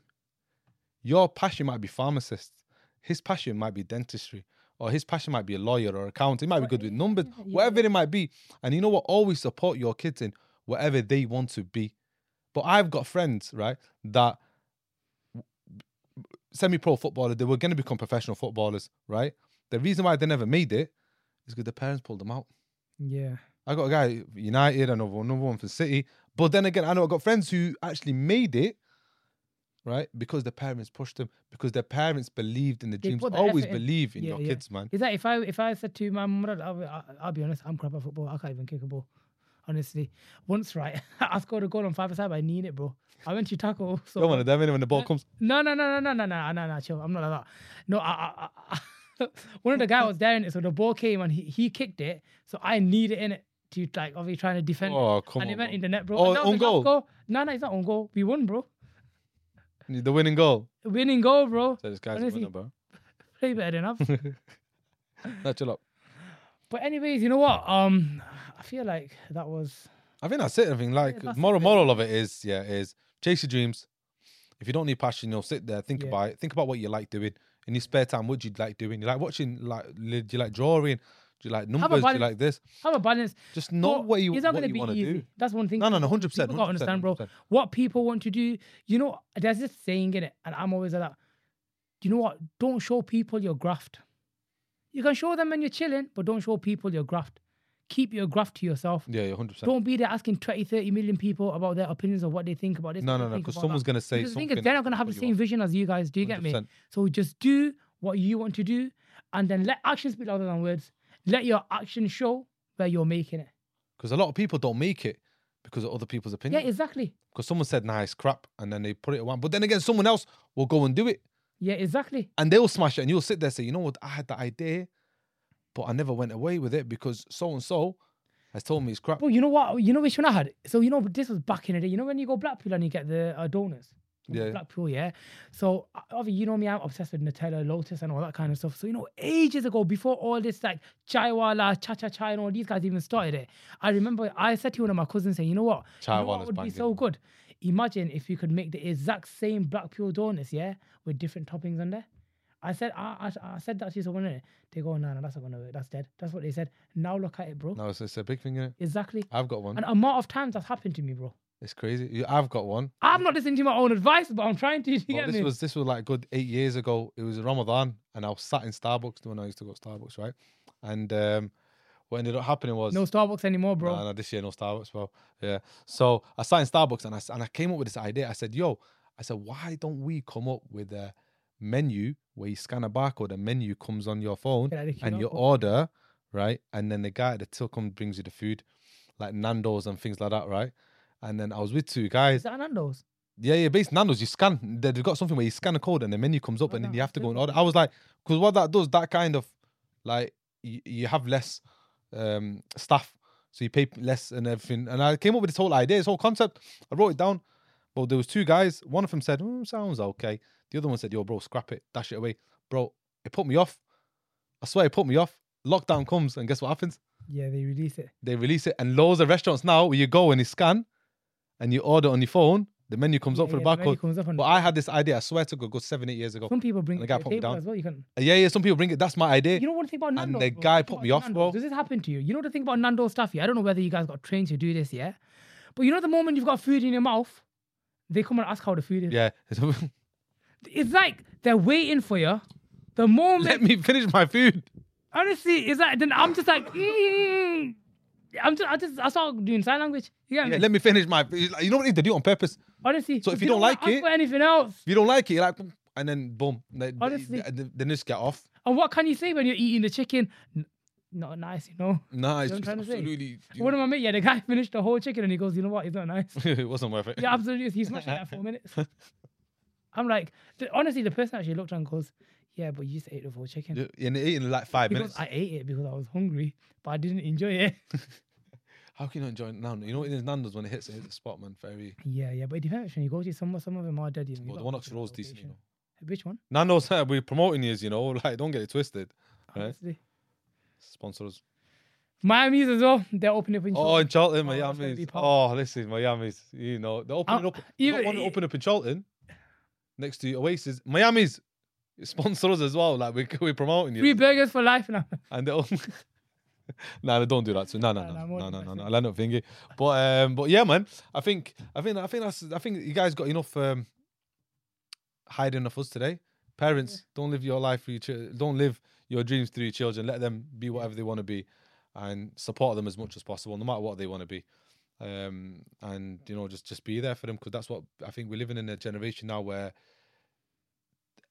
Your passion might be pharmacist. His passion might be dentistry. Or his passion might be a lawyer or accountant. He might be good with numbers, whatever it might be. And you know what? Always support your kids in whatever they want to be. But I've got friends, right, that semi-pro footballer, they were going to become professional footballers, right? The reason why they never made it is because the parents pulled them out. Yeah. I got a guy United, another one, another one for City. But then again, I know I got friends who actually made it, right? Because their parents pushed them, because their parents believed in the They dreams. the Always effort in. believe in Yeah, your yeah. kids, man. Is that if I if I said to my mum, I'll, I'll, I'll be honest, I'm crap at football. I can't even kick a ball. Honestly, once right, I scored a goal on five side, I need it, bro. I went to tackle. So You're one of them, innit, when the ball Uh, comes. No, no, no, no, no, no, no, no, no, chill. I'm not like that. No, I, I, I, one of the guys was there in it, so the ball came and he, he kicked it, so I needed in it to like obviously trying to defend. Oh, come and on. it went bro. in the net, bro. Oh, And on goal? goal. No, no, it's not on goal. We won, bro. The winning goal. Winning goal, bro. So this guy's Honestly. a winner, bro. Play better than us. Now chill up. but anyways, you know what? Um, I feel like that was I think that's it. I think like that's moral moral of it is yeah is chase your dreams. If you don't need passion, you'll sit there, think Yeah. about it, think about what you like doing in your spare time. What do you like doing? You like watching, like do you like drawing? Do you like numbers? Do you like this? have a balance. Just know But what you it's not what gonna you be want to easy. do. That's one thing. No, no, no, hundred percent. People gotta understand, bro. What people want to do, you know, there's this saying in it, and I'm always like that. Do you know what? Don't show people your graft. You can show them when you're chilling, but don't show people your graft. Keep your graft to yourself. Yeah, yeah, hundred percent. Don't be there asking 20, 30 million people about their opinions of what they think about this. No, no, no, because someone's gonna say Because the thing is, they're not gonna have the same want. vision as you guys. Do you get me? So just do what you want to do, and then let actions speak louder than words. Let your actions show where you're making it. Because a lot of people don't make it because of other people's opinions. Yeah, exactly. Because someone said nice crap and then they put it on. But then again, someone else will go and do it Yeah, exactly. and they'll smash it and you'll sit there and say, you know what, I had that idea, but I never went away with it because so and so has told me it's crap. Well, you know what? You know which one I had. So you know this was back in the day. You know when you go Blackpool and you get the uh, donuts. Yeah. Blackpool, yeah. So obviously, you know me, I'm obsessed with Nutella, Lotus, and all that kind of stuff. So you know, ages ago, before all this like Chaiwala, Cha Cha Cha, and all these guys even started it, I remember I said to one of my cousins, saying, "You know what? You know Chai would be so good? Imagine if you could make the exact same Blackpool donuts, yeah, with different toppings on there." I said, I, I, I said that to someone. innit? They go, no, no, that's not gonna work. That's dead. That's what they said. Now look at it, bro. No, it's, it's a big thing, innit? Exactly. I've got one. And a amount of times that's happened to me, bro. It's crazy. You- I've got one. I'm not listening to my own advice, but I'm trying to. You Well, get this me? was this was like good eight years ago. It was Ramadan, and I was sat in Starbucks when I used to go to Starbucks, right? And um, what ended up happening was no Starbucks anymore, bro. No, no, this year no Starbucks, bro. Yeah. So I sat in Starbucks and I s- and I came up with this idea. I said, "Yo," I said, "Why don't we come up with a menu where you scan a barcode, a menu comes on your phone, and you order, right? And then the guy at the till comes brings you the food, like Nando's and things like that, right? And then I was with two guys. Is that Nando's? Yeah, yeah, based Nando's, you scan. they- They've got something where you scan a code and the menu comes up, Oh, and then you have to go and order. I was like, because what that does, that kind of like you, you have less um staff, so you pay less and everything. And I came up with this whole idea, this whole concept. I wrote it down. But there was two guys. One of them said, mm, "Sounds okay." The other one said, "Yo, bro, scrap it, dash it away, bro." It put me off. I swear, it put me off. Lockdown comes, and guess what happens? Yeah, they release it. They release it, and loads of restaurants now where you go and you scan, and you order on your phone. The menu comes up Yeah, for the yeah, menu barcode. comes But the- I had this idea. I swear to God, go seven, eight years ago. Some people bring the guy to put the me down. as well. You can. Uh, yeah, yeah. Some people bring it. That's my idea. You know one thing about And the bro? guy put me off, Nando's. bro. Does this happen to you? You know the thing about Nando's stuff, yeah? I don't know whether you guys got trained to do this, yeah? But you know the moment you've got food in your mouth, they come and ask how the food is. yeah. It's like they're waiting for you. The moment, Let me finish my food. honestly, it's like then I'm just like, mm. I'm just, I just, I start doing sign language. You get Yeah, me? let me finish my. You don't need to do it on purpose. Honestly. So if you don't wanna like it- for anything else, If you don't like it, you're like, and then boom. Honestly. then just get off. and what can you say when you're eating the chicken? Not nice, you know. Nah, it's what I'm trying to say? absolutely. One of my mate, yeah, the guy finished the whole chicken and he goes, you know what? It's not nice. it wasn't worth it. Yeah, absolutely. He smashed it in four minutes. I'm like, the, honestly, the person actually looked and goes, yeah, but you just ate the whole chicken. Yeah, And eating in like five He minutes. I ate it because I was hungry, but I didn't enjoy it. How can you not enjoy it Nando's? You know what Nando's when it hits, it hits the spot, man. Very. yeah, yeah, but it depends when you go to some, some of them are dead. You know, you Well, the one next to to the road's decent, you location. know. Which one? Nando's, uh, we're promoting you, you know. Like, don't get it twisted. Right. Honestly. Sponsors. Miami's as well. They're opening up in Oh, in Chorlton, Oh, that's gonna Miami's. Oh, listen, Miami's. You know, they're opening Uh, up. Got even- one open up in Chorlton next to Oasis. Miami's sponsor us as well. Like, we're, we're promoting you. Free burgers for life now. and they'll nah, they don't do that. So no, no, no, no, no, no, no, yeah. no. Not thingy. But um, but yeah, man. I think, I think, I think that's, I think you guys got enough um, hiding of us today. Parents, don't live your life for your children. Don't live your dreams through your children. Let them be whatever they want to be, and support them as much as possible, no matter what they want to be. Um, and you know, just just be there for them because that's what I think we're living in a generation now where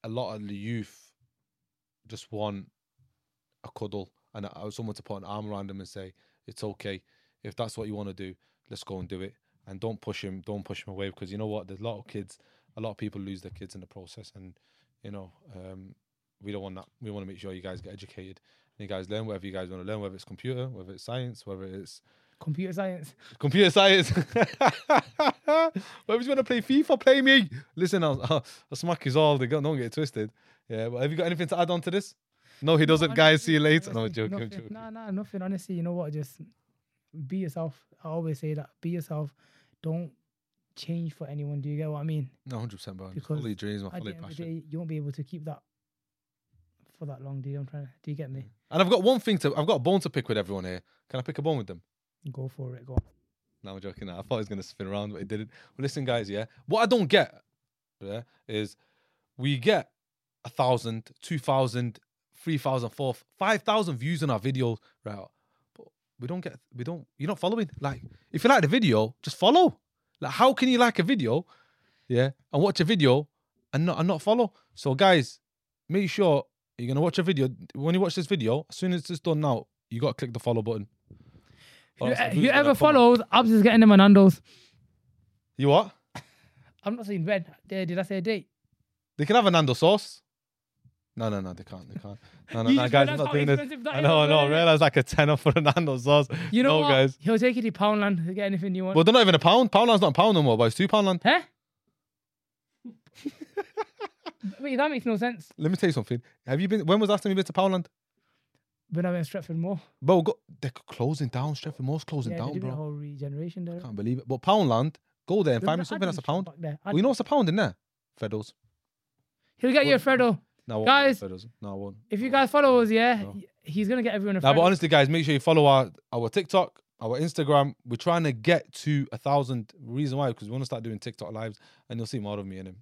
a lot of the youth just want a cuddle and someone to put an arm around them and say it's okay. If that's what you want to do let's go and do it. And don't push him don't push him away because you know what? There's a lot of kids a lot of people lose their kids in the process and you know um, we don't want that. We want to make sure you guys get educated and you guys learn whatever you guys want to learn whether it's computer whether it's science whether it's Computer science. computer science you want to play FIFA play me listen I'll, I'll, I'll smack you all they got don't get it twisted yeah but have you got anything to add on to this no he doesn't guys see you later no joking, nothing. joking. Nah, nah, nothing. Honestly, you know what? Just be yourself. I always say that. Be yourself. Don't change for anyone. Do you get what I mean? No, hundred percent, bro. Because your dreams, man. At Follow the your end of the passion. day, you won't be able to keep that for that long. Do you? I'm trying to. Do you get me? And I've got one thing to. I've got a bone to pick with everyone here. Can I pick a bone with them? Go for it. Go. On. No, I'm joking. Now. I thought he was gonna spin around, but he didn't. Listen, guys. Yeah, what I don't get, yeah, is we get a thousand, two thousand, three thousand, four, five thousand views on our video, right? But we don't get. We don't. You're not following. Like, if you like the video, just follow. Like, how can you like a video, yeah, and watch a video and not and not follow? So, guys, make sure you're gonna watch a video. When you watch this video, as soon as it's done now, you gotta click the follow button. Or else the views Whoever follows, Abs is getting them on Nando's. You what? I'm not saying red. There, did I say a date? They can have a Nando sauce. No, no, no, they can't. They can't. No, no, You no, just guys, I'm realised not how doing this. expensive that I is know, I as know. well, I realize like a tenner for a Nando sauce. You know no, what? guys. He'll take you to Poundland to get anything you want. Well, they're not even a pound. Poundland's not a pound no more, but it's two pound land. huh? Wait, that makes no sense. Let me tell you something. Have you been? When was the last time you been to Poundland? When I went to Stretford Mall. Bro, go, they're closing down. Stretford Mall's closing Yeah, down, bro. whole regeneration there. Can't believe it. But Poundland, go there and find me something that's a pound. there. Well, you know what's a pound in there? Freddos. He'll get you a Freddo. No, I Guys. No, I won't. If you guys follow us, yeah, No. he's gonna get everyone a Freddo. but honestly, guys, make sure you follow our our TikTok, our Instagram. We're trying to get to a thousand. Reason why? Because we want to start doing TikTok lives, and you'll see more of me and him.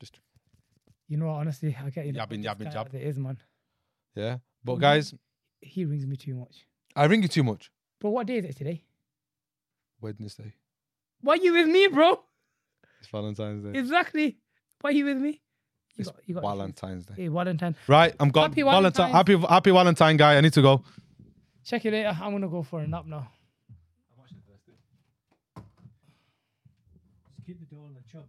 Just you know what? Honestly, I get you. Yabbing, yabbing, jab. It is, man. yeah. But Mhm. guys, He rings me too much. I ring you too much. Bro, what day is it today? Wednesday. Why are you with me, bro? It's Valentine's Day. Exactly. Why are you with me? You It's got, you got Valentine's Day. Hey, Valentine. Right, I'm gone. Happy Valentine. Valentine's. Happy Happy Valentine, guy. I need to go. Check you later. I'm gonna go for a nap now. Just keep the door on the chub.